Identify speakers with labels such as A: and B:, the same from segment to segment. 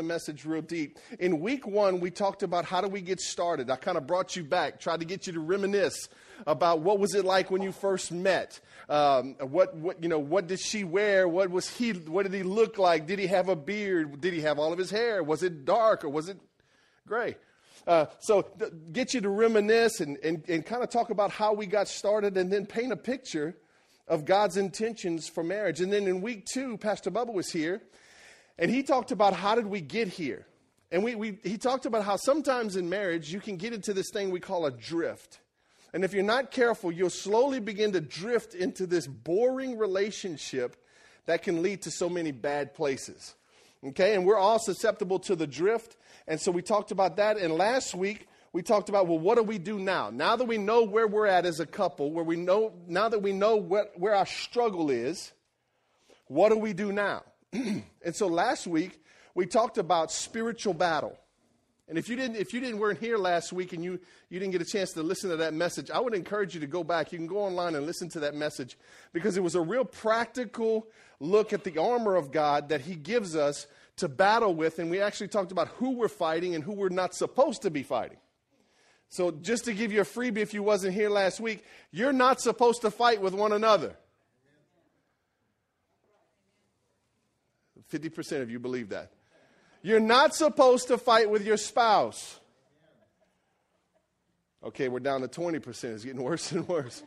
A: the message real deep. In week one, we talked about how do we get started. I kind of brought you back, tried to get you to reminisce about what was it like when you first met. Um, what, what, you know, what did she wear? What was he? What did he look like? Did he have a beard? Did he have all of his hair? Was it dark or was it gray? Uh, so th- get you to reminisce and, and, and kind of talk about how we got started and then paint a picture of God's intentions for marriage. And then in week two, Pastor Bubba was here and he talked about how did we get here. And we, we, he talked about how sometimes in marriage you can get into this thing we call a drift. And if you're not careful, you'll slowly begin to drift into this boring relationship that can lead to so many bad places. Okay, and we're all susceptible to the drift. And so we talked about that. And last week, we talked about, well, what do we do now? Now that we know where we're at as a couple, where we know, now that we know what, where our struggle is, what do we do now? and so last week, we talked about spiritual battle. And if you didn't, if you didn't weren't here last week and you, you didn't get a chance to listen to that message, I would encourage you to go back. You can go online and listen to that message because it was a real practical look at the armor of God that He gives us to battle with. And we actually talked about who we're fighting and who we're not supposed to be fighting. So just to give you a freebie if you wasn't here last week, you're not supposed to fight with one another. 50% of you believe that. You're not supposed to fight with your spouse. Okay, we're down to 20%. It's getting worse and worse.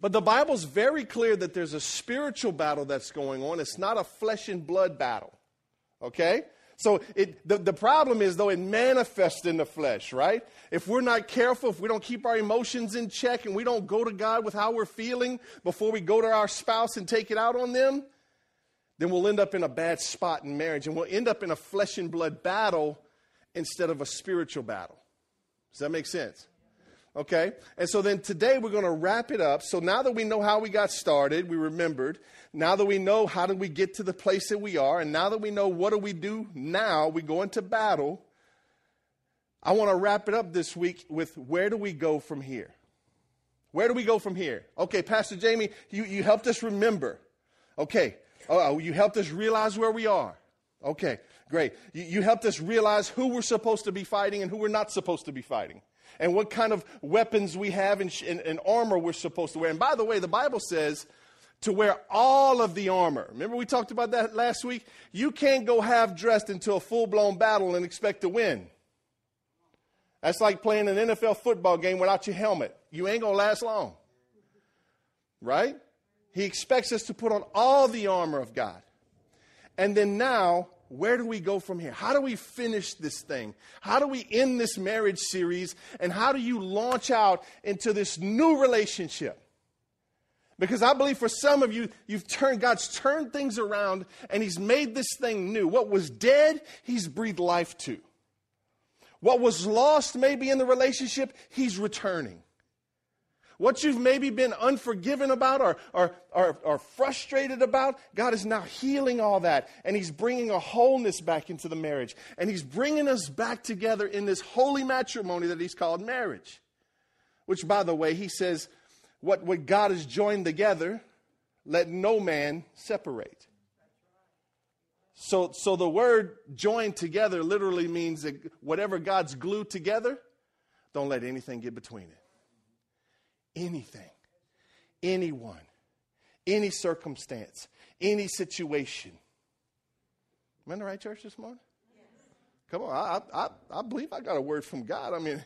A: But the Bible's very clear that there's a spiritual battle that's going on. It's not a flesh and blood battle. Okay? So it, the, the problem is, though, it manifests in the flesh, right? If we're not careful, if we don't keep our emotions in check and we don't go to God with how we're feeling before we go to our spouse and take it out on them, then we'll end up in a bad spot in marriage and we'll end up in a flesh and blood battle instead of a spiritual battle. Does that make sense? Okay? And so then today we're going to wrap it up. So now that we know how we got started, we remembered. Now that we know how did we get to the place that we are, and now that we know what do we do now, we go into battle. I want to wrap it up this week with where do we go from here? Where do we go from here? Okay, Pastor Jamie, you, you helped us remember. Okay, Oh, uh, you helped us realize where we are. Okay, great. You, you helped us realize who we're supposed to be fighting and who we're not supposed to be fighting. And what kind of weapons we have and, and, and armor we're supposed to wear. And by the way, the Bible says to wear all of the armor. Remember, we talked about that last week? You can't go half dressed into a full blown battle and expect to win. That's like playing an NFL football game without your helmet. You ain't going to last long. Right? He expects us to put on all the armor of God. And then now, where do we go from here? How do we finish this thing? How do we end this marriage series? And how do you launch out into this new relationship? Because I believe for some of you, you've turned, God's turned things around and He's made this thing new. What was dead, He's breathed life to. What was lost maybe in the relationship, He's returning what you've maybe been unforgiven about or, or, or, or, frustrated about, God is now healing all that. And He's bringing a wholeness back into the marriage. And He's bringing us back together in this holy matrimony that He's called marriage. Which, by the way, He says, what, what God has joined together, let no man separate. So, so the word joined together literally means that whatever God's glued together, don't let anything get between it anything, anyone, any circumstance, any situation. Am I in the right church this morning? Come on, I, I, I believe I got a word from God. I mean,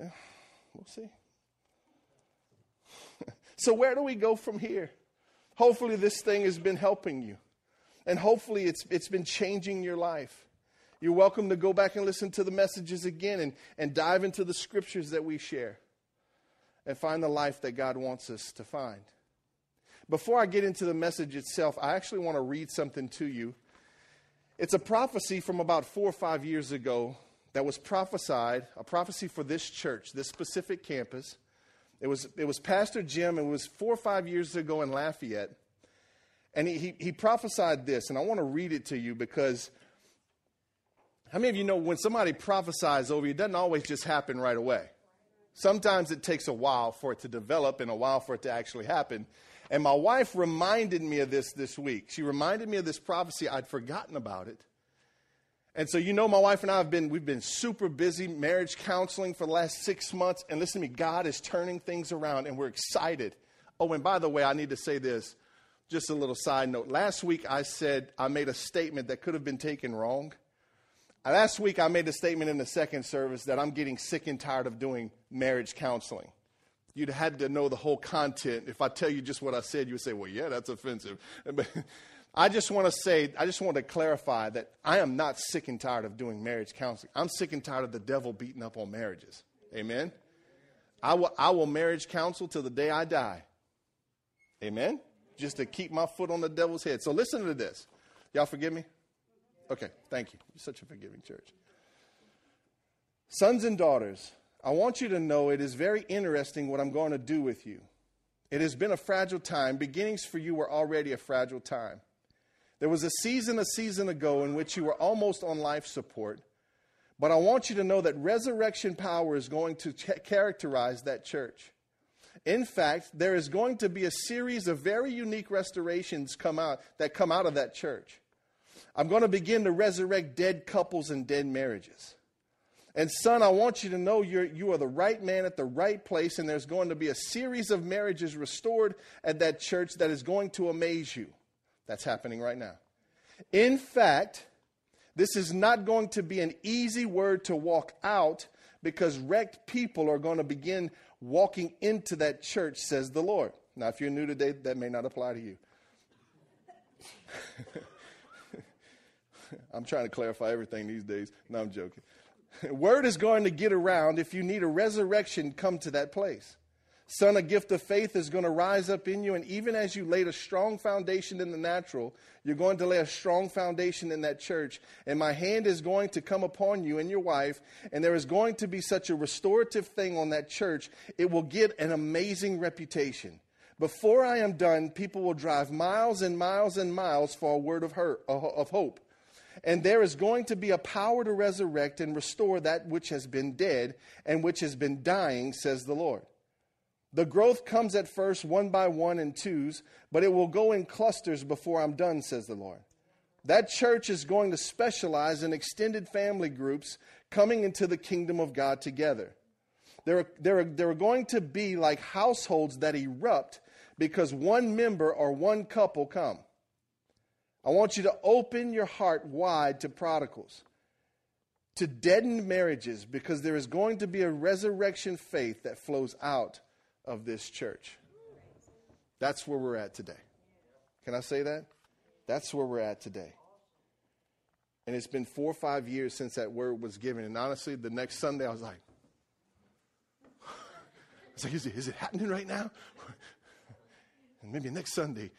A: eh, we'll see. so, where do we go from here? Hopefully, this thing has been helping you, and hopefully, it's, it's been changing your life. You're welcome to go back and listen to the messages again and, and dive into the scriptures that we share and find the life that God wants us to find. Before I get into the message itself, I actually want to read something to you. It's a prophecy from about four or five years ago that was prophesied, a prophecy for this church, this specific campus. It was, it was Pastor Jim, it was four or five years ago in Lafayette. And he, he, he prophesied this, and I want to read it to you because how many of you know when somebody prophesies over you, it doesn't always just happen right away? Sometimes it takes a while for it to develop and a while for it to actually happen. And my wife reminded me of this this week. She reminded me of this prophecy. I'd forgotten about it. And so, you know, my wife and I have been, we've been super busy marriage counseling for the last six months. And listen to me, God is turning things around and we're excited. Oh, and by the way, I need to say this, just a little side note. Last week I said I made a statement that could have been taken wrong. Last week I made a statement in the second service that I'm getting sick and tired of doing marriage counseling. You'd had to know the whole content. If I tell you just what I said, you would say, well, yeah, that's offensive. But I just want to say, I just want to clarify that I am not sick and tired of doing marriage counseling. I'm sick and tired of the devil beating up on marriages. Amen? I will, I will marriage counsel till the day I die. Amen? Just to keep my foot on the devil's head. So listen to this. Y'all forgive me? Okay, thank you. You're such a forgiving church. Sons and daughters, I want you to know it is very interesting what I'm going to do with you. It has been a fragile time. Beginnings for you were already a fragile time. There was a season a season ago in which you were almost on life support. But I want you to know that resurrection power is going to ch- characterize that church. In fact, there is going to be a series of very unique restorations come out that come out of that church. I'm going to begin to resurrect dead couples and dead marriages. And son, I want you to know you're, you are the right man at the right place, and there's going to be a series of marriages restored at that church that is going to amaze you. That's happening right now. In fact, this is not going to be an easy word to walk out because wrecked people are going to begin walking into that church, says the Lord. Now, if you're new today, that may not apply to you. I'm trying to clarify everything these days. No, I'm joking. Word is going to get around if you need a resurrection, come to that place. Son, a gift of faith is going to rise up in you. And even as you laid a strong foundation in the natural, you're going to lay a strong foundation in that church. And my hand is going to come upon you and your wife. And there is going to be such a restorative thing on that church. It will get an amazing reputation. Before I am done, people will drive miles and miles and miles for a word of, her, of hope. And there is going to be a power to resurrect and restore that which has been dead and which has been dying, says the Lord. The growth comes at first one by one in twos, but it will go in clusters before I'm done, says the Lord. That church is going to specialize in extended family groups coming into the kingdom of God together. There are, there, are, there are going to be like households that erupt because one member or one couple come. I want you to open your heart wide to prodigals, to deadened marriages, because there is going to be a resurrection faith that flows out of this church. That's where we're at today. Can I say that? That's where we're at today. And it's been four or five years since that word was given. And honestly, the next Sunday, I was like, I was like, is it, is it happening right now? and maybe next Sunday.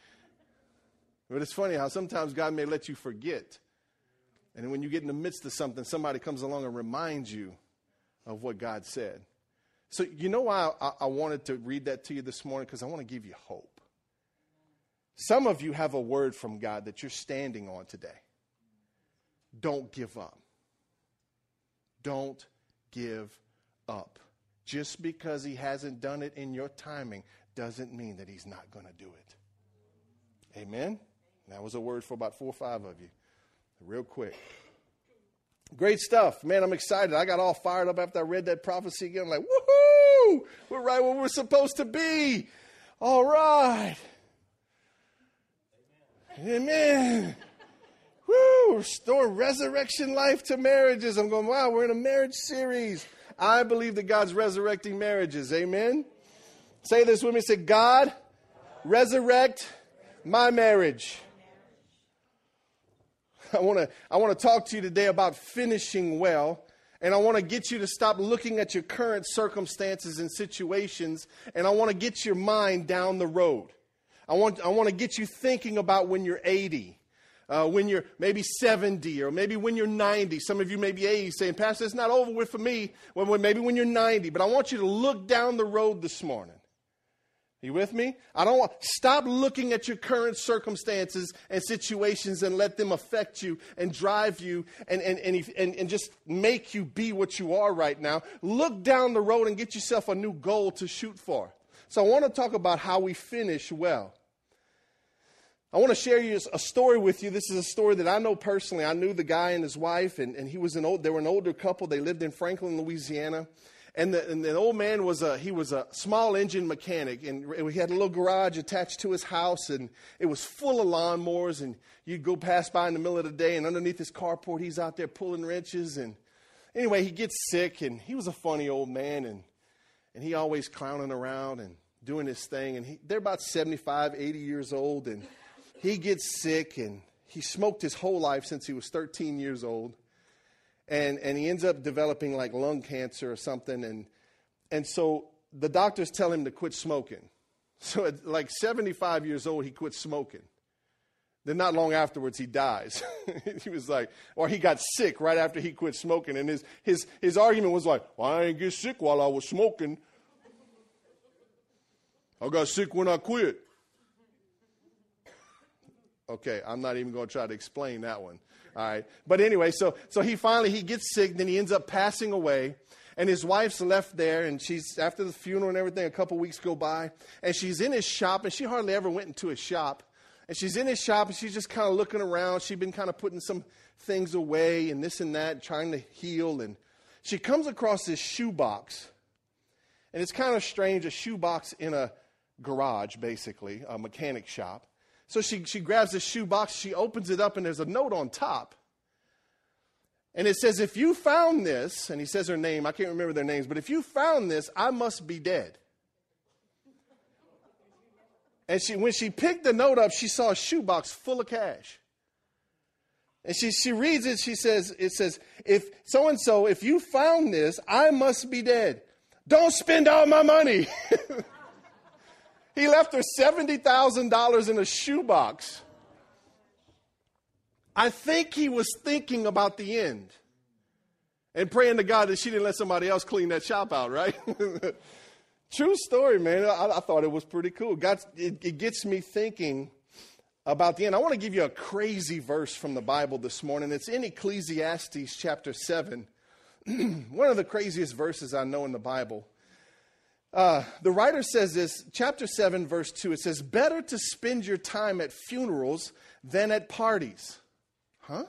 A: But it's funny how sometimes God may let you forget. And when you get in the midst of something, somebody comes along and reminds you of what God said. So, you know why I, I wanted to read that to you this morning? Because I want to give you hope. Some of you have a word from God that you're standing on today. Don't give up. Don't give up. Just because He hasn't done it in your timing doesn't mean that He's not going to do it. Amen? That was a word for about four or five of you. Real quick. Great stuff. Man, I'm excited. I got all fired up after I read that prophecy again. I'm like, woohoo! We're right where we're supposed to be. All right. Amen. Amen. Woo! Restore resurrection life to marriages. I'm going, wow, we're in a marriage series. I believe that God's resurrecting marriages. Amen. Say this with me. Say, God, resurrect my marriage. I want to I want to talk to you today about finishing well. And I want to get you to stop looking at your current circumstances and situations, and I want to get your mind down the road. I want, I want to get you thinking about when you're 80, uh, when you're maybe 70, or maybe when you're 90. Some of you may be 80 saying, Pastor, it's not over with for me. Well, maybe when you're 90. But I want you to look down the road this morning. Are you with me? I don't want stop looking at your current circumstances and situations and let them affect you and drive you and, and, and, and, and just make you be what you are right now. Look down the road and get yourself a new goal to shoot for. So I want to talk about how we finish well. I want to share you a story with you. This is a story that I know personally. I knew the guy and his wife, and, and he was an old, they were an older couple. They lived in Franklin, Louisiana. And the, and the old man was a, he was a small engine mechanic, and he had a little garage attached to his house, and it was full of lawnmowers. And you'd go pass by in the middle of the day, and underneath his carport, he's out there pulling wrenches. And anyway, he gets sick, and he was a funny old man, and, and he always clowning around and doing his thing. And he, they're about 75, 80 years old, and he gets sick and he smoked his whole life since he was 13 years old. And, and he ends up developing like lung cancer or something. And, and so the doctors tell him to quit smoking. So at like 75 years old, he quit smoking. Then not long afterwards, he dies. he was like, or he got sick right after he quit smoking. And his, his, his argument was like, well, I ain't get sick while I was smoking. I got sick when I quit. Okay, I'm not even going to try to explain that one. All right. But anyway, so so he finally he gets sick, then he ends up passing away. And his wife's left there, and she's after the funeral and everything, a couple weeks go by, and she's in his shop, and she hardly ever went into his shop. And she's in his shop, and she's just kind of looking around. She'd been kind of putting some things away and this and that, trying to heal. And she comes across this shoebox. And it's kind of strange a shoebox in a garage, basically, a mechanic shop. So she, she grabs the shoebox, she opens it up, and there's a note on top. And it says, If you found this, and he says her name, I can't remember their names, but if you found this, I must be dead. And she, when she picked the note up, she saw a shoebox full of cash. And she, she reads it, she says, It says, If so and so, if you found this, I must be dead. Don't spend all my money. He left her $70,000 in a shoebox. I think he was thinking about the end and praying to God that she didn't let somebody else clean that shop out, right? True story, man. I, I, thought it was pretty cool. God, it, it gets me thinking about the end. I want to give you a crazy verse from the Bible this morning. It's in Ecclesiastes chapter 7. One of the craziest verses I know in the Bible. Uh, the writer says this, chapter 7, verse 2, it says, Better to spend your time at funerals than at parties. Huh?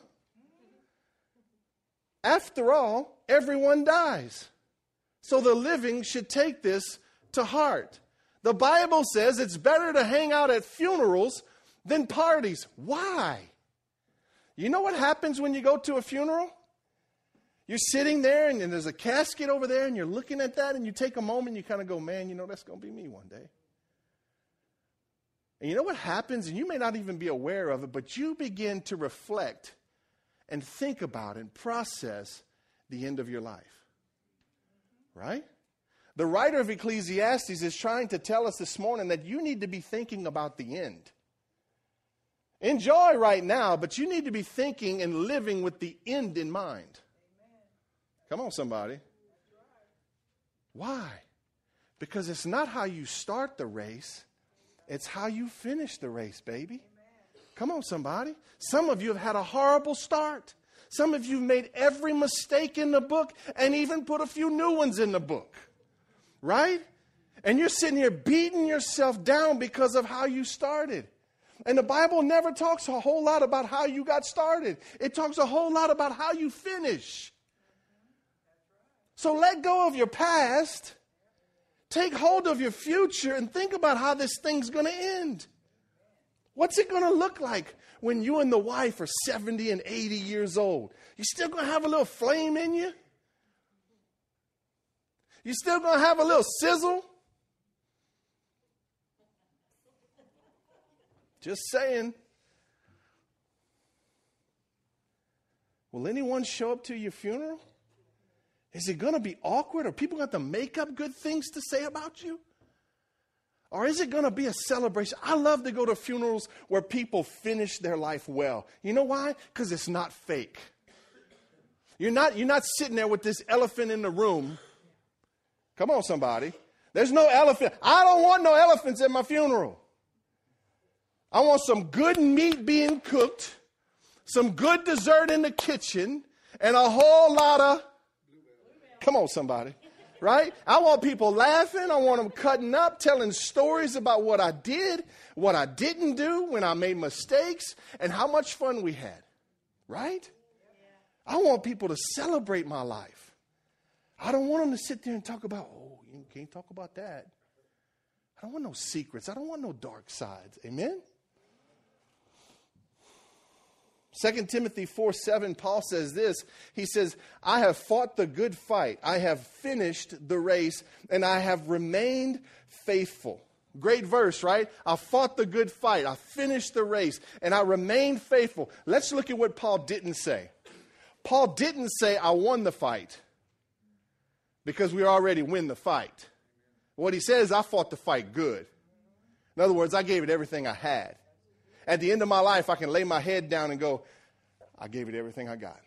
A: After all, everyone dies. So the living should take this to heart. The Bible says it's better to hang out at funerals than parties. Why? You know what happens when you go to a funeral? You're sitting there and, and there's a casket over there and you're looking at that and you take a moment and you kind of go, man, you know, that's going to be me one day. And you know what happens? And you may not even be aware of it, but you begin to reflect and think about and process the end of your life. Right? The writer of Ecclesiastes is trying to tell us this morning that you need to be thinking about the end. Enjoy right now, but you need to be thinking and living with the end in mind. Come on, somebody. Why? Because it's not how you start the race, it's how you finish the race, baby. Come on, somebody. Some of you have had a horrible start. Some of you have made every mistake in the book and even put a few new ones in the book. Right? And you're sitting here beating yourself down because of how you started. And the Bible never talks a whole lot about how you got started, it talks a whole lot about how you finish. So let go of your past, take hold of your future, and think about how this thing's going to end. What's it going to look like when you and the wife are 70 and 80 years old? You still going to have a little flame in you? You still going to have a little sizzle? Just saying. Will anyone show up to your funeral? Is it going to be awkward? Are people going to make up good things to say about you? Or is it going to be a celebration? I love to go to funerals where people finish their life well. You know why? Because it's not fake. You're not, you're not sitting there with this elephant in the room. Come on, somebody. There's no elephant. I don't want no elephants at my funeral. I want some good meat being cooked, some good dessert in the kitchen, and a whole lot of Come on, somebody. Right? I want people laughing. I want them cutting up, telling stories about what I did, what I didn't do when I made mistakes, and how much fun we had. Right? I want people to celebrate my life. I don't want them to sit there and talk about, oh, you can't talk about that. I don't want no secrets. I don't want no dark sides. Amen? 2 Timothy 4 7, Paul says this. He says, I have fought the good fight, I have finished the race, and I have remained faithful. Great verse, right? I fought the good fight, I finished the race, and I remained faithful. Let's look at what Paul didn't say. Paul didn't say, I won the fight, because we already win the fight. What he says, I fought the fight good. In other words, I gave it everything I had at the end of my life, I can lay my head down and go, I gave it everything I got.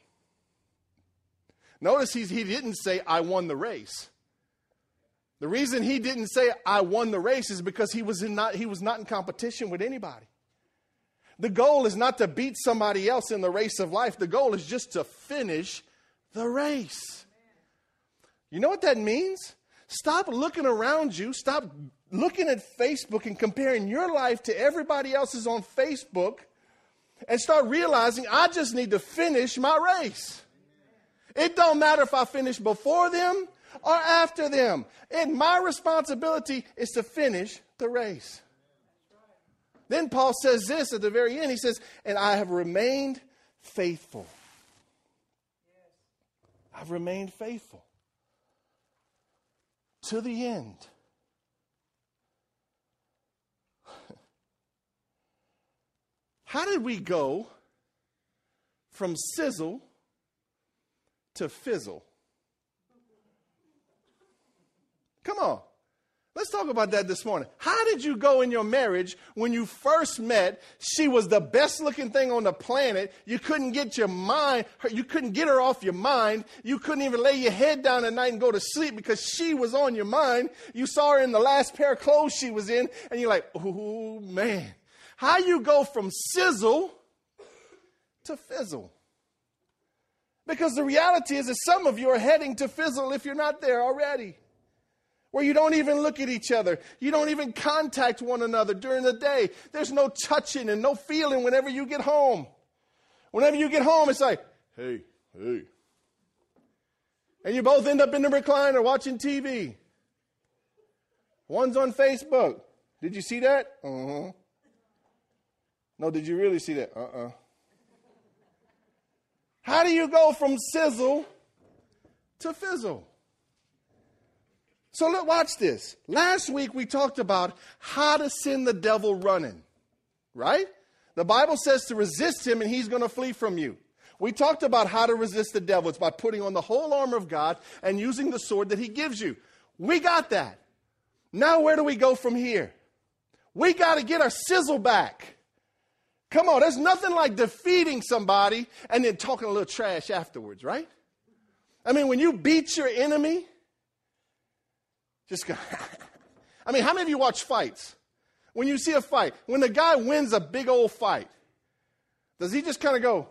A: Notice he didn't say, I won the race. The reason he didn't say, I won the race is because he was, in not, he was not in competition with anybody. The goal is not to beat somebody else in the race of life, the goal is just to finish the race. You know what that means? Stop looking around you. Stop looking at Facebook and comparing your life to everybody else's on Facebook and start realizing I just need to finish my race. It don't matter if I finish before them or after them. And my responsibility is to finish the race. Then Paul says this at the very end. He says, And I have remained faithful. I've remained faithful to the end. How did we go from sizzle to fizzle? Come on. Let's talk about that this morning. How did you go in your marriage when you first met? She was the best looking thing on the planet. You couldn't get your mind, you couldn't get her off your mind. You couldn't even lay your head down at night and go to sleep because she was on your mind. You saw her in the last pair of clothes she was in, and you're like, oh man. How you go from sizzle to fizzle. Because the reality is that some of you are heading to fizzle if you're not there already. Where you don't even look at each other. You don't even contact one another during the day. There's no touching and no feeling whenever you get home. Whenever you get home, it's like, hey, hey. And you both end up in the recliner watching TV. One's on Facebook. Did you see that? Uh huh. No, did you really see that? Uh uh-uh. uh How do you go from sizzle to fizzle? So let watch this. Last week we talked about how to send the devil running, right? The Bible says to resist him and he's going to flee from you. We talked about how to resist the devil. It's by putting on the whole armor of God and using the sword that he gives you. We got that. Now where do we go from here? We got to get our sizzle back. Come on, there's nothing like defeating somebody and then talking a little trash afterwards, right? I mean, when you beat your enemy, just go. I mean, how many of you watch fights? When you see a fight, when the guy wins a big old fight, does he just kind of go,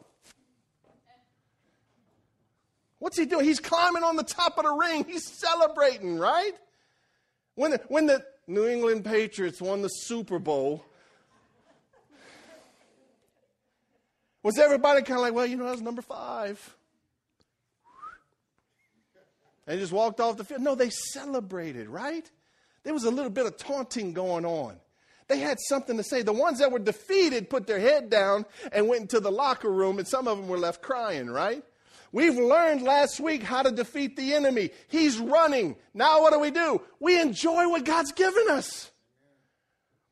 A: What's he doing? He's climbing on the top of the ring. He's celebrating, right? When the, when the New England Patriots won the Super Bowl, Was everybody kind of like, well, you know, that's number five? And just walked off the field? No, they celebrated, right? There was a little bit of taunting going on. They had something to say. The ones that were defeated put their head down and went into the locker room, and some of them were left crying, right? We've learned last week how to defeat the enemy. He's running. Now, what do we do? We enjoy what God's given us.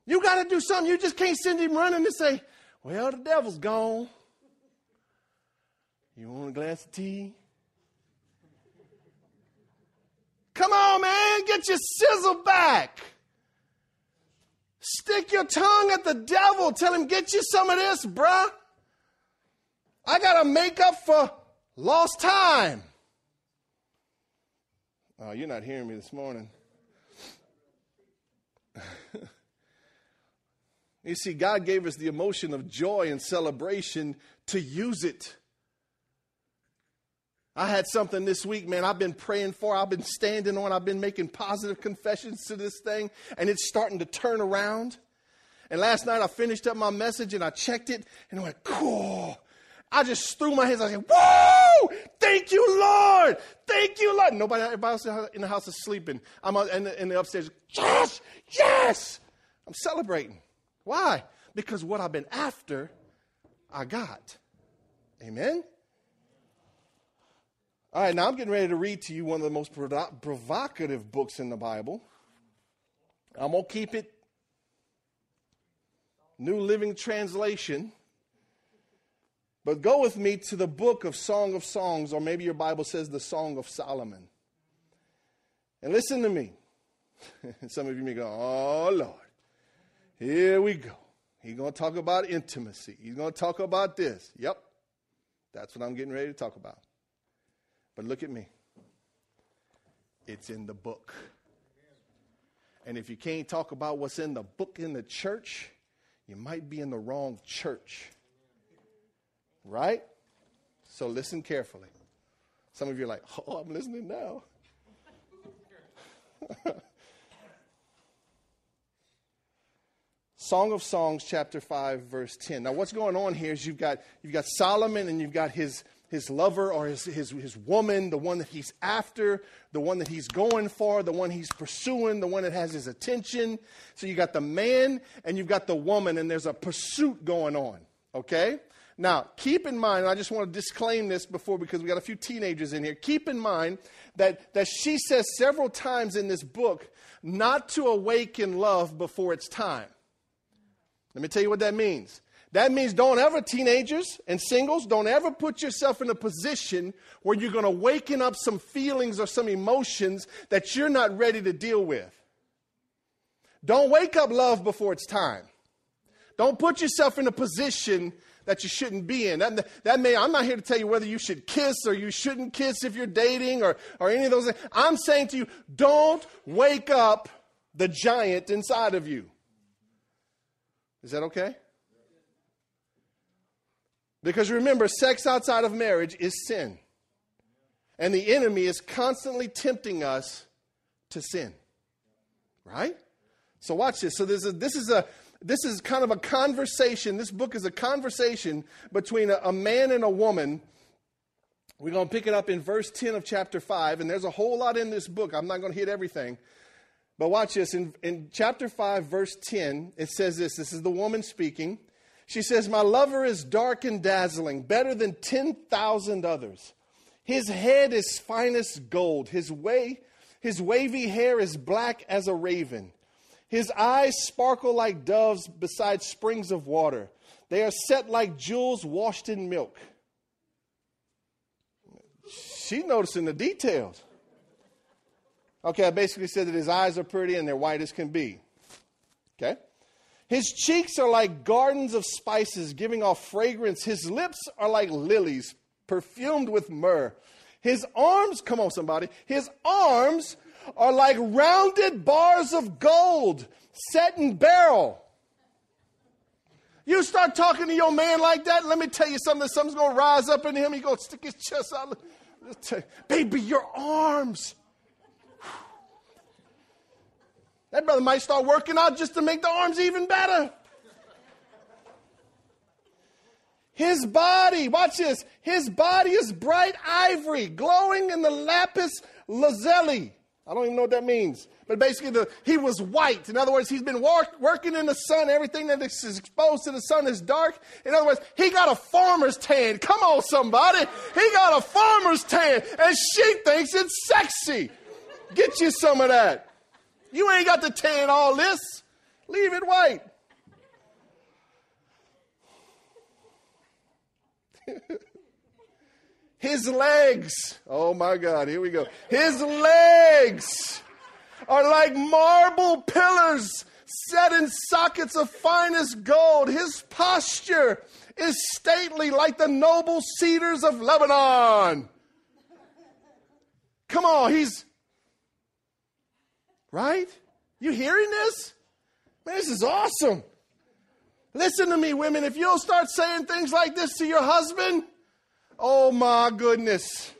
A: You got to do something. You just can't send him running and say, well, the devil's gone. You want a glass of tea? Come on, man, get your sizzle back. Stick your tongue at the devil. Tell him, get you some of this, bruh. I got to make up for lost time. Oh, you're not hearing me this morning. you see, God gave us the emotion of joy and celebration to use it. I had something this week, man, I've been praying for, I've been standing on, I've been making positive confessions to this thing, and it's starting to turn around. And last night I finished up my message and I checked it and I went, cool. I just threw my hands. I said, "Whoa! Thank you, Lord! Thank you, Lord!" Nobody, everybody else in the house is sleeping. I'm in the, in the upstairs. Yes, yes! I'm celebrating. Why? Because what I've been after, I got. Amen. All right, now I'm getting ready to read to you one of the most provocative books in the Bible. I'm gonna keep it New Living Translation. But go with me to the book of Song of Songs, or maybe your Bible says the Song of Solomon. And listen to me. Some of you may go, oh, Lord, here we go. He's going to talk about intimacy. He's going to talk about this. Yep, that's what I'm getting ready to talk about. But look at me. It's in the book. And if you can't talk about what's in the book in the church, you might be in the wrong church. Right? So listen carefully. Some of you are like, oh, I'm listening now. Song of Songs, chapter 5, verse 10. Now, what's going on here is you've got, you've got Solomon and you've got his, his lover or his, his, his woman, the one that he's after, the one that he's going for, the one he's pursuing, the one that has his attention. So you got the man and you've got the woman, and there's a pursuit going on, okay? Now, keep in mind, I just want to disclaim this before because we got a few teenagers in here. Keep in mind that, that she says several times in this book not to awaken love before it's time. Let me tell you what that means. That means don't ever, teenagers and singles, don't ever put yourself in a position where you're going to waken up some feelings or some emotions that you're not ready to deal with. Don't wake up love before it's time. Don't put yourself in a position that you shouldn't be in. That, that may, I'm not here to tell you whether you should kiss or you shouldn't kiss if you're dating or, or any of those things. I'm saying to you, don't wake up the giant inside of you. Is that okay? Because remember, sex outside of marriage is sin. And the enemy is constantly tempting us to sin. Right? So watch this. So this is, this is a this is kind of a conversation. This book is a conversation between a, a man and a woman. We're going to pick it up in verse 10 of chapter 5, and there's a whole lot in this book. I'm not going to hit everything. But watch this. In, in chapter 5, verse 10, it says this this is the woman speaking. She says, My lover is dark and dazzling, better than 10,000 others. His head is finest gold. His, way, his wavy hair is black as a raven. His eyes sparkle like doves beside springs of water. They are set like jewels washed in milk. She's noticing the details. Okay, I basically said that his eyes are pretty and they're white as can be. Okay? His cheeks are like gardens of spices giving off fragrance. His lips are like lilies perfumed with myrrh. His arms, come on, somebody, his arms are like rounded bars of gold set in beryl. You start talking to your man like that, let me tell you something. Something's going to rise up in him. He going to stick his chest out. Baby, your arms. That brother might start working out just to make the arms even better. His body, watch this, his body is bright ivory, glowing in the lapis lazuli. I don't even know what that means. But basically, the, he was white. In other words, he's been work, working in the sun. Everything that is exposed to the sun is dark. In other words, he got a farmer's tan. Come on, somebody. He got a farmer's tan. And she thinks it's sexy. Get you some of that. You ain't got to tan all this. Leave it white. His legs, oh my God, here we go. His legs are like marble pillars set in sockets of finest gold. His posture is stately like the noble cedars of Lebanon. Come on, he's Right? You hearing this? Man, this is awesome. Listen to me, women. If you'll start saying things like this to your husband, oh my goodness.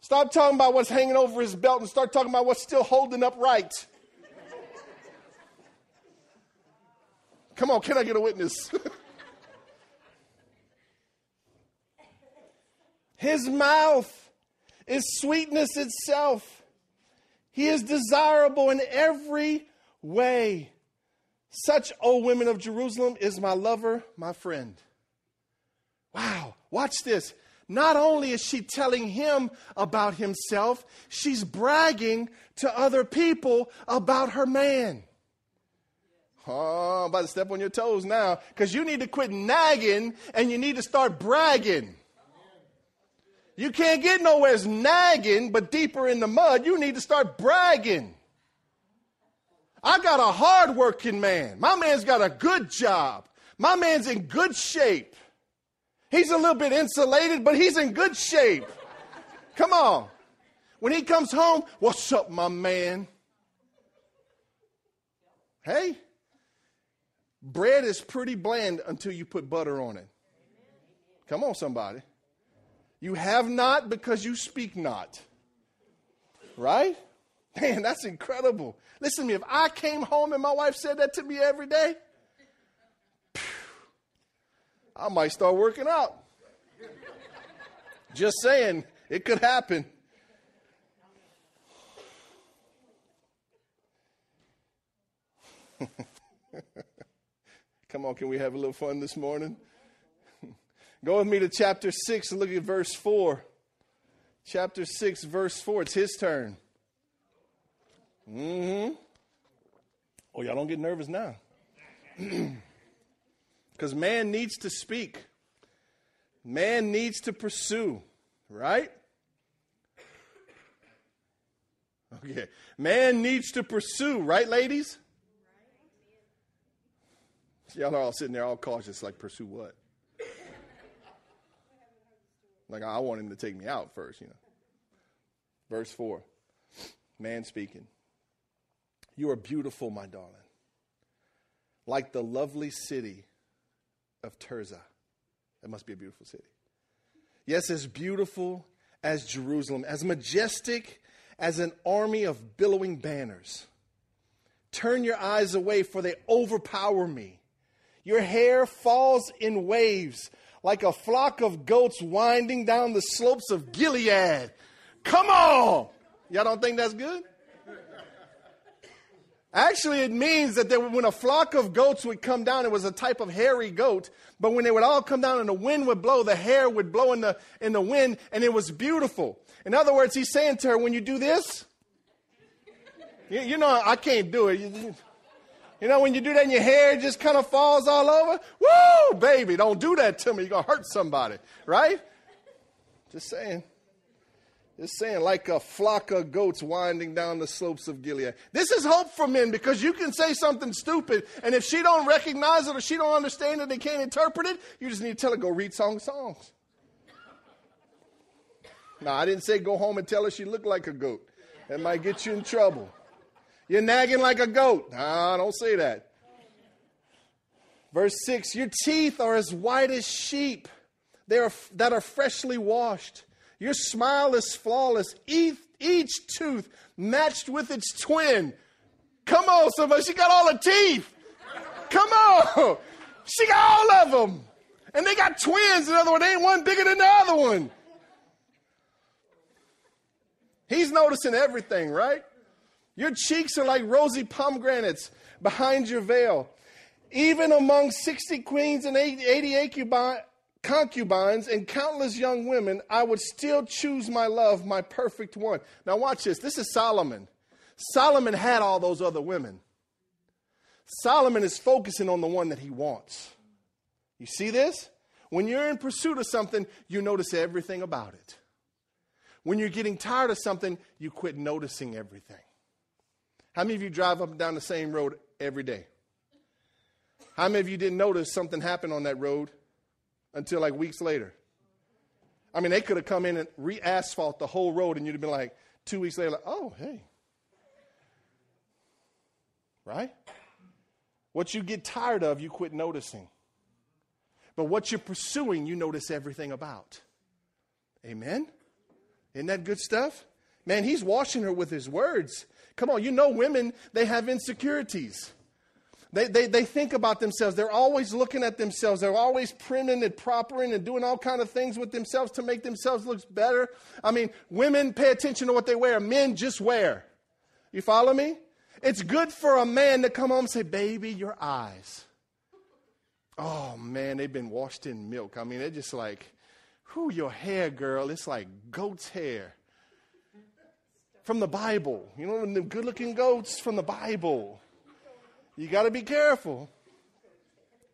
A: Stop talking about what's hanging over his belt and start talking about what's still holding up right. Come on, can I get a witness? his mouth is sweetness itself. He is desirable in every way. Such, O women of Jerusalem, is my lover, my friend. Wow, watch this. Not only is she telling him about himself, she's bragging to other people about her man. Oh, I'm about to step on your toes now because you need to quit nagging and you need to start bragging. You can't get nowhere as nagging, but deeper in the mud, you need to start bragging. I got a hardworking man. My man's got a good job. My man's in good shape. He's a little bit insulated, but he's in good shape. Come on. When he comes home, what's up, my man? Hey, bread is pretty bland until you put butter on it. Come on, somebody. You have not because you speak not. Right? Man, that's incredible. Listen to me, if I came home and my wife said that to me every day, I might start working out. Just saying, it could happen. Come on, can we have a little fun this morning? Go with me to chapter 6 and look at verse 4. Chapter 6, verse 4. It's his turn. Mm-hmm. Oh, y'all don't get nervous now. Because man needs to speak. Man needs to pursue, right? Okay. Man needs to pursue, right, ladies? Y'all are all sitting there all cautious, like, pursue what? Like, I want him to take me out first, you know. Verse 4 Man speaking. You are beautiful, my darling, like the lovely city of Tirzah. That must be a beautiful city. Yes, as beautiful as Jerusalem, as majestic as an army of billowing banners. Turn your eyes away, for they overpower me. Your hair falls in waves like a flock of goats winding down the slopes of Gilead. Come on! Y'all don't think that's good? Actually, it means that there, when a flock of goats would come down, it was a type of hairy goat, but when they would all come down and the wind would blow, the hair would blow in the, in the wind, and it was beautiful. In other words, he's saying to her, when you do this, you, you know, I can't do it. You, you know, when you do that and your hair just kind of falls all over, woo, baby, don't do that to me. You're going to hurt somebody, right? Just saying. Just saying, like a flock of goats winding down the slopes of Gilead. This is hope for men because you can say something stupid, and if she don't recognize it or she don't understand it, they can't interpret it. You just need to tell her go read song songs. Now, I didn't say go home and tell her she looked like a goat. That might get you in trouble. You're nagging like a goat. Nah, don't say that. Verse 6 Your teeth are as white as sheep they are, that are freshly washed. Your smile is flawless, each, each tooth matched with its twin. Come on, somebody. She got all the teeth. Come on. She got all of them. And they got twins. In other words, ain't one bigger than the other one. He's noticing everything, right? Your cheeks are like rosy pomegranates behind your veil. Even among 60 queens and 80 concubines and countless young women, I would still choose my love, my perfect one. Now, watch this. This is Solomon. Solomon had all those other women. Solomon is focusing on the one that he wants. You see this? When you're in pursuit of something, you notice everything about it. When you're getting tired of something, you quit noticing everything. How many of you drive up and down the same road every day? How many of you didn't notice something happened on that road until like weeks later. I mean, they could have come in and re asphalt the whole road, and you'd have been like, two weeks later, like, oh, hey. Right? What you get tired of, you quit noticing. But what you're pursuing, you notice everything about. Amen? Isn't that good stuff? Man, he's washing her with his words. Come on, you know women, they have insecurities. They, they, they think about themselves. They're always looking at themselves. They're always priming and propering and doing all kind of things with themselves to make themselves look better. I mean, women pay attention to what they wear. Men just wear. You follow me? It's good for a man to come home and say, baby, your eyes. Oh man, they've been washed in milk. I mean, they're just like, who your hair, girl, it's like goat's hair. From the Bible. You know, the good looking goats from the Bible. You got to be careful.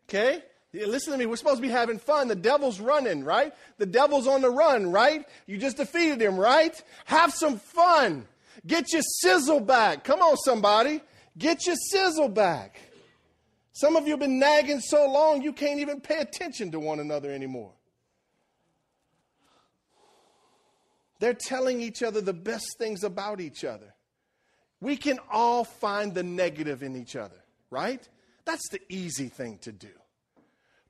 A: Okay? Listen to me. We're supposed to be having fun. The devil's running, right? The devil's on the run, right? You just defeated him, right? Have some fun. Get your sizzle back. Come on, somebody. Get your sizzle back. Some of you have been nagging so long you can't even pay attention to one another anymore. They're telling each other the best things about each other. We can all find the negative in each other right? That's the easy thing to do.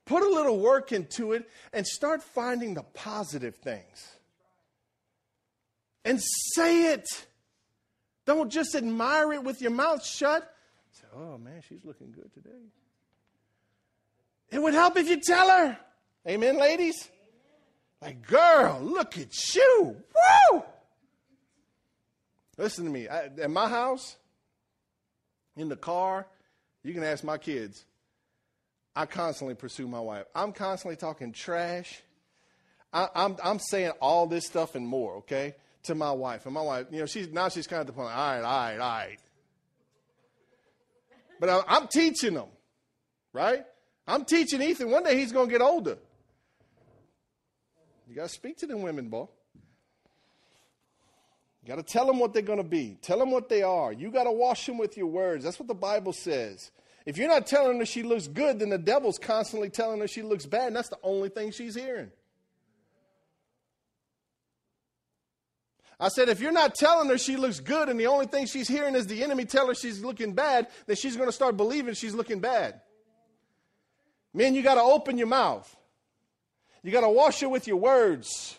A: Put a little work into it and start finding the positive things. And say it. Don't just admire it with your mouth shut. Say, oh man, she's looking good today. It would help if you tell her. Amen, ladies? Like, girl, look at you. Woo! Listen to me. I, at my house, in the car, you can ask my kids. I constantly pursue my wife. I'm constantly talking trash. I, am I'm, I'm saying all this stuff and more, okay, to my wife. And my wife, you know, she's now she's kind of the point. All right, all right, all right. But I, I'm teaching them, right? I'm teaching Ethan. One day he's going to get older. You got to speak to them women, boy. You got to tell them what they're going to be. Tell them what they are. You got to wash them with your words. That's what the Bible says. If you're not telling her she looks good, then the devil's constantly telling her she looks bad, and that's the only thing she's hearing. I said, if you're not telling her she looks good and the only thing she's hearing is the enemy tell her she's looking bad, then she's going to start believing she's looking bad. Men, you got to open your mouth. You got to wash her with your words.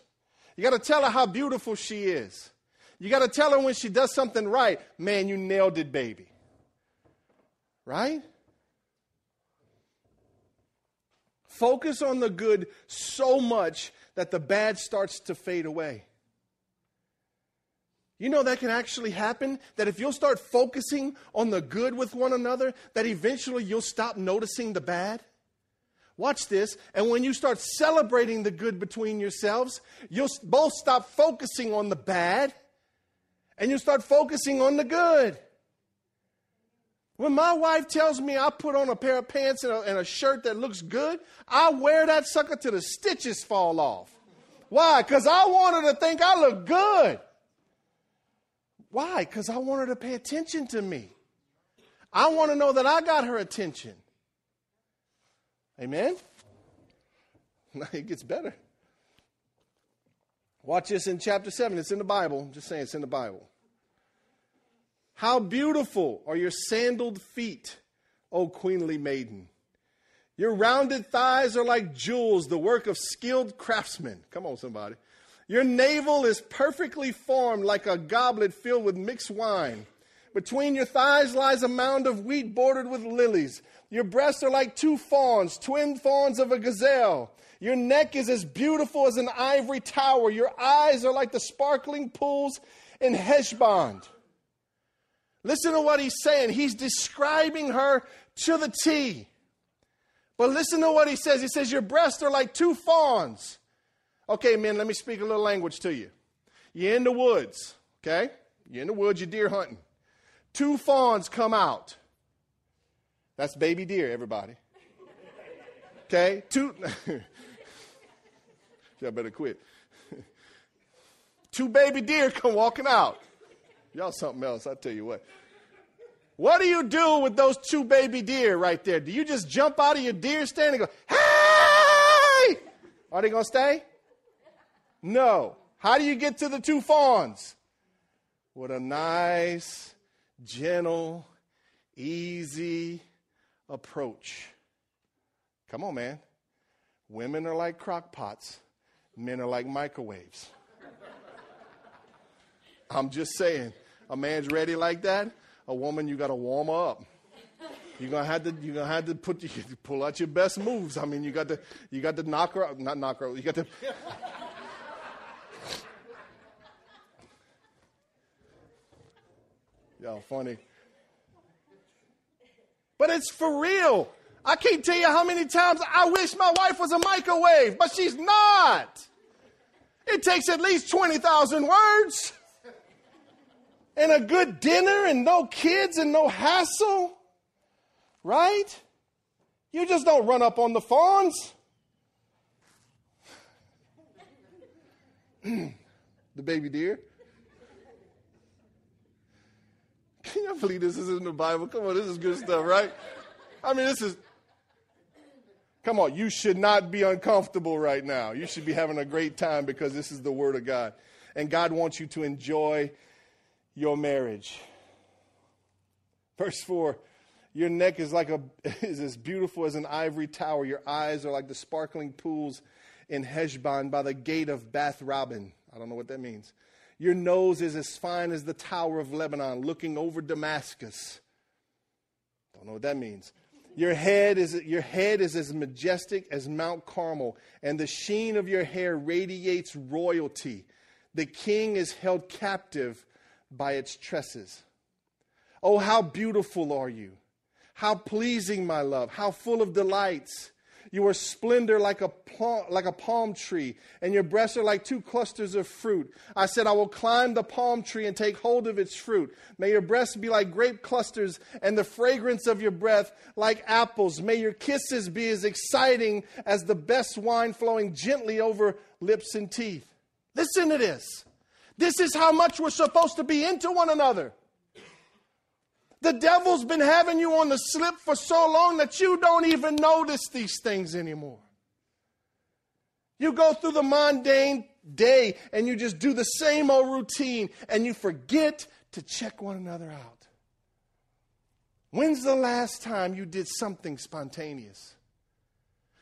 A: You got to tell her how beautiful she is. You got to tell her when she does something right. Man, you nailed it, baby. Right? Focus on the good so much that the bad starts to fade away. You know that can actually happen? That if you'll start focusing on the good with one another, that eventually you'll stop noticing the bad? Watch this. And when you start celebrating the good between yourselves, you'll both stop focusing on the bad and you'll start focusing on the good. When my wife tells me I put on a pair of pants and a, and a shirt that looks good, I wear that sucker till the stitches fall off. Why? Because I want her to think I look good. Why? Because I want her to pay attention to me. I want to know that I got her attention. Amen? it gets better. Watch this in chapter 7. It's in the Bible. I'm just saying it's in the Bible. How beautiful are your sandaled feet, O queenly maiden. Your rounded thighs are like jewels, the work of skilled craftsmen. Come on, somebody. Your navel is perfectly formed like a goblet filled with mixed wine. Between your thighs lies a mound of wheat bordered with lilies. Your breasts are like two fawns, twin fawns of a gazelle. Your neck is as beautiful as an ivory tower. Your eyes are like the sparkling pools in Heshbon. Listen to what he's saying. He's describing her to the T. But listen to what he says. He says, Your breasts are like two fawns. Okay, men, let me speak a little language to you. You're in the woods, okay? You're in the woods, you're deer hunting. Two fawns come out. That's baby deer, everybody. Okay? Two. Y'all better quit. Two baby deer come walking out. Y'all something else, I tell you what. What do you do with those two baby deer right there? Do you just jump out of your deer stand and go, hey? Are they going to stay? No. How do you get to the two fawns? With a nice, gentle, easy approach. Come on, man. Women are like crock pots, men are like microwaves. I'm just saying, a man's ready like that, a woman, you got to warm up. You're gonna have to you're gonna have to put pull out your best moves. I mean, you got to you got to knock her out, not knock her out. You got to. Y'all funny. But it's for real. I can't tell you how many times I wish my wife was a microwave, but she's not. It takes at least 20,000 words and a good dinner and no kids and no hassle. Right? You just don't run up on the fawns. the baby deer. Can you believe this is in the Bible? Come on, this is good stuff, right? I mean, this is. Come on, you should not be uncomfortable right now. You should be having a great time because this is the Word of God. And God wants you to enjoy your marriage. Verse 4 Your neck is like a is as beautiful as an ivory tower. Your eyes are like the sparkling pools in Heshbon by the gate of Bath Rabbim. I don't know what that means. Your nose is as fine as the tower of Lebanon, looking over Damascus. Don't know what that means. Your head is your head is as majestic as Mount Carmel, and the sheen of your hair radiates royalty. The king is held captive by its tresses. Oh, how beautiful are you! How pleasing, my love! How full of delights! You are splendor like a, palm, like a palm tree, and your breasts are like two clusters of fruit. I said, I will climb the palm tree and take hold of its fruit. May your breasts be like grape clusters, and the fragrance of your breath like apples. May your kisses be as exciting as the best wine flowing gently over lips and teeth. Listen to this. This is how much we're supposed to be into one another. The devil's been having you on the slip for so long that you don't even notice these things anymore. You go through the mundane day and you just do the same old routine and you forget to check one another out. When's the last time you did something spontaneous?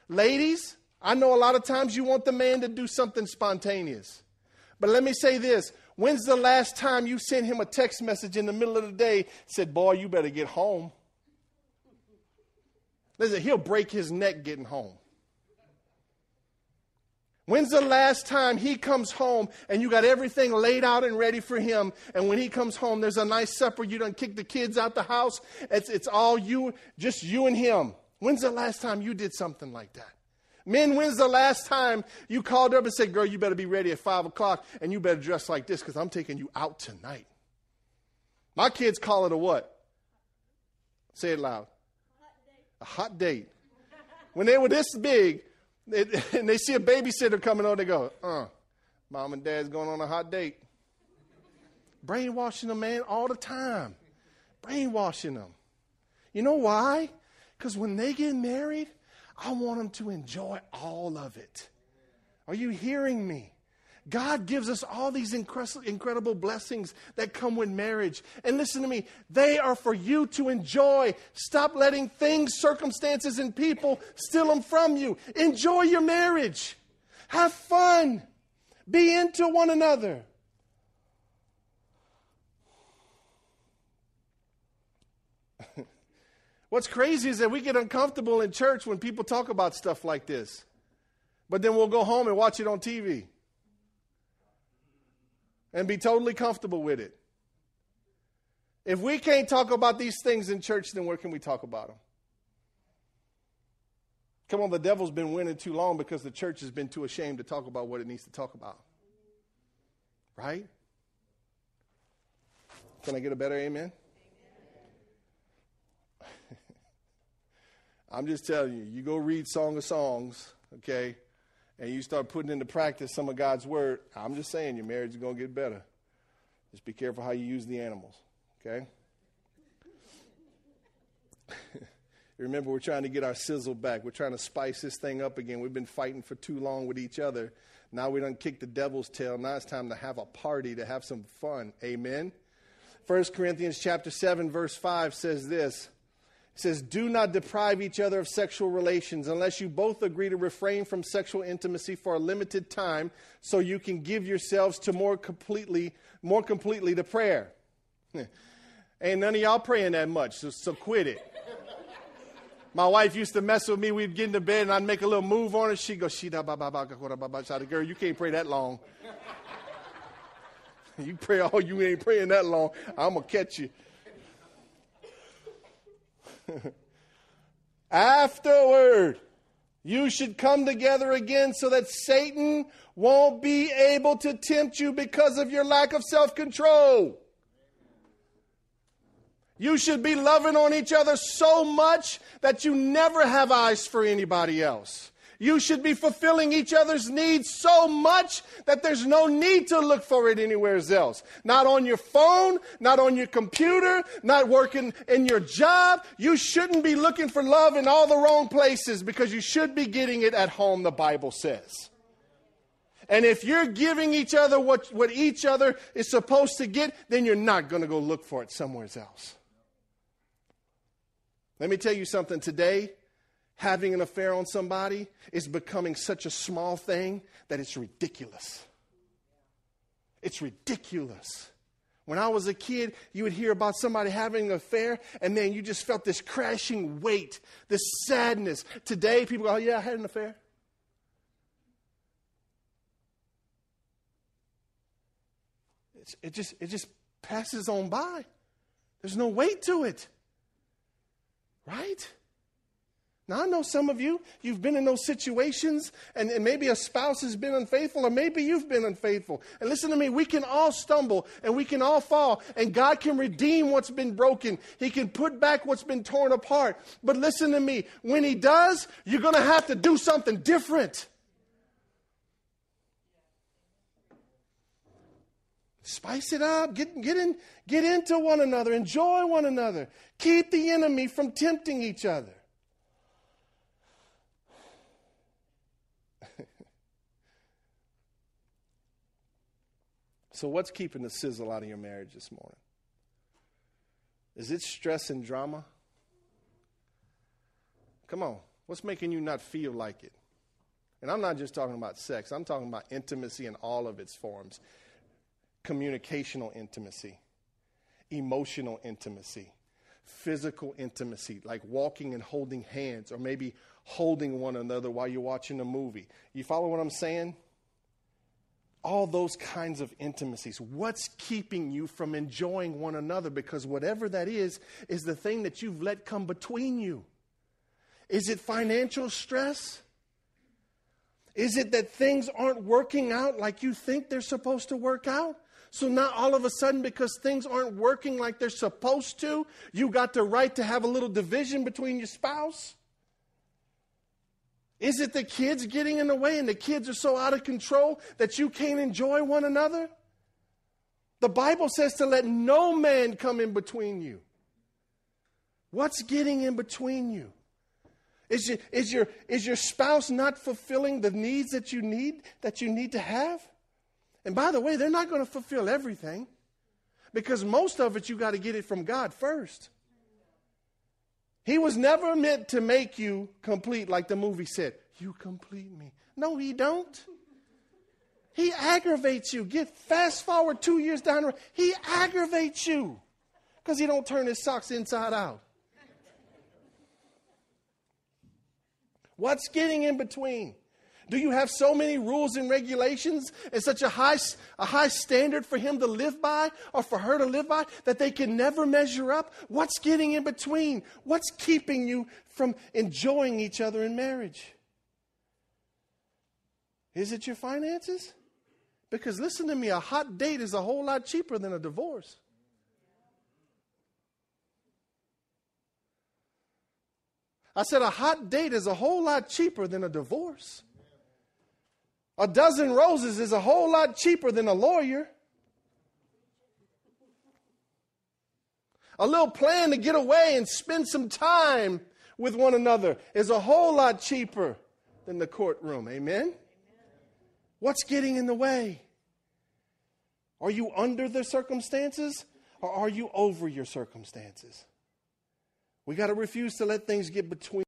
A: Ladies, I know a lot of times you want the man to do something spontaneous. But let me say this When's the last time you sent him a text message in the middle of the day said, Boy, you better get home? Listen, he'll break his neck getting home. When's the last time he comes home and you got everything laid out and ready for him? And when he comes home, there's a nice supper. You don't kick the kids out the house. It's, it's all you, just you and him. When's the last time you did something like that? Men, when's the last time you called up and said, Girl, you better be ready at 5 o'clock and you better dress like this because I'm taking you out tonight? My kids call it a what? Say it loud. A hot date. When they were this big it, and they see a babysitter coming on, they go, uh, mom and dad's going on a hot date. Brainwashing them, man, all the time. Brainwashing them. You know why? Because when they get married, I want them to enjoy all of it. Are you hearing me? God gives us all these incredible blessings that come with marriage. And listen to me, they are for you to enjoy. Stop letting things, circumstances, and people steal them from you. Enjoy your marriage. Have fun. Be into one another. What's crazy is that we get uncomfortable in church when people talk about stuff like this. But then we'll go home and watch it on TV and be totally comfortable with it. If we can't talk about these things in church, then where can we talk about them? Come on, the devil's been winning too long because the church has been too ashamed to talk about what it needs to talk about. Right? Can I get a better amen? I'm just telling you, you go read Song of Songs, okay, and you start putting into practice some of God's word, I'm just saying your marriage is going to get better. Just be careful how you use the animals, okay? Remember, we're trying to get our sizzle back. We're trying to spice this thing up again. We've been fighting for too long with each other. Now we don't kick the devil's tail. Now it's time to have a party, to have some fun. Amen. 1 Corinthians chapter 7, verse 5 says this says, Do not deprive each other of sexual relations unless you both agree to refrain from sexual intimacy for a limited time so you can give yourselves to more completely, more completely to prayer. Ain't none of y'all praying that much, so, so quit it. My wife used to mess with me. We'd get into bed and I'd make a little move on her. She'd go, Shida ba ba ba ba ba ba. Girl, you can't pray that long. you pray all you ain't praying that long. I'm going to catch you. Afterward, you should come together again so that Satan won't be able to tempt you because of your lack of self control. You should be loving on each other so much that you never have eyes for anybody else. You should be fulfilling each other's needs so much that there's no need to look for it anywhere else. Not on your phone, not on your computer, not working in your job. You shouldn't be looking for love in all the wrong places because you should be getting it at home, the Bible says. And if you're giving each other what, what each other is supposed to get, then you're not going to go look for it somewhere else. Let me tell you something today having an affair on somebody is becoming such a small thing that it's ridiculous. It's ridiculous. When I was a kid, you would hear about somebody having an affair, and then you just felt this crashing weight, this sadness. Today, people go, Oh, yeah, I had an affair. It's, it, just, it just passes on by. There's no weight to it. Right? Now, I know some of you, you've been in those situations, and, and, maybe a spouse has been unfaithful, or maybe you've been unfaithful. And listen to me, we can all stumble and we can all fall, and God can redeem what's been broken. He can put back what's been torn apart. But listen to me, when He does, you're going to have to do something different. Spice it up, get, get, in, get into one another, enjoy one another, keep the enemy from tempting each other. So, what's keeping the sizzle out of your marriage this morning? Is it stress and drama? Come on. What's making you not feel like it? And I'm not just talking about sex, I'm talking about intimacy in all of its forms communicational intimacy, emotional intimacy, physical intimacy, like walking and holding hands, or maybe holding one another while you're watching a movie. You follow what I'm saying? All those kinds of intimacies. What's keeping you from enjoying one another? Because whatever that is, is the thing that you've let come between you. Is it financial stress? Is it that things aren't working out like you think they're supposed to work out? So now all of a sudden, because things aren't working like they're supposed to, you got the right to have a little division between your spouse? Is it the kids getting in the way and the kids are so out of control that you can't enjoy one another? The Bible says to let no man come in between you. What's getting in between you? Is your, is your, is your spouse not fulfilling the needs that you need that you need to have? And by the way, they're not going to fulfill everything because most of it you got to get it from God first. He was never meant to make you complete, like the movie said. You complete me. No, he don't. He aggravates you. Get fast forward two years down the road. He aggravates you because he don't turn his socks inside out. What's getting in between? Do you have so many rules and regulations and such a high, a high standard for him to live by or for her to live by that they can never measure up? What's getting in between? What's keeping you from enjoying each other in marriage? Is it your finances? Because listen to me, a hot date is a whole lot cheaper than a divorce. I said a hot date is a whole lot cheaper than a divorce. A dozen roses is a whole lot cheaper than a lawyer. A little plan to get away and spend some time with one another is a whole lot cheaper than the courtroom. Amen? What's getting in the way? Are you under the circumstances or are you over your circumstances? We got to refuse to let things get between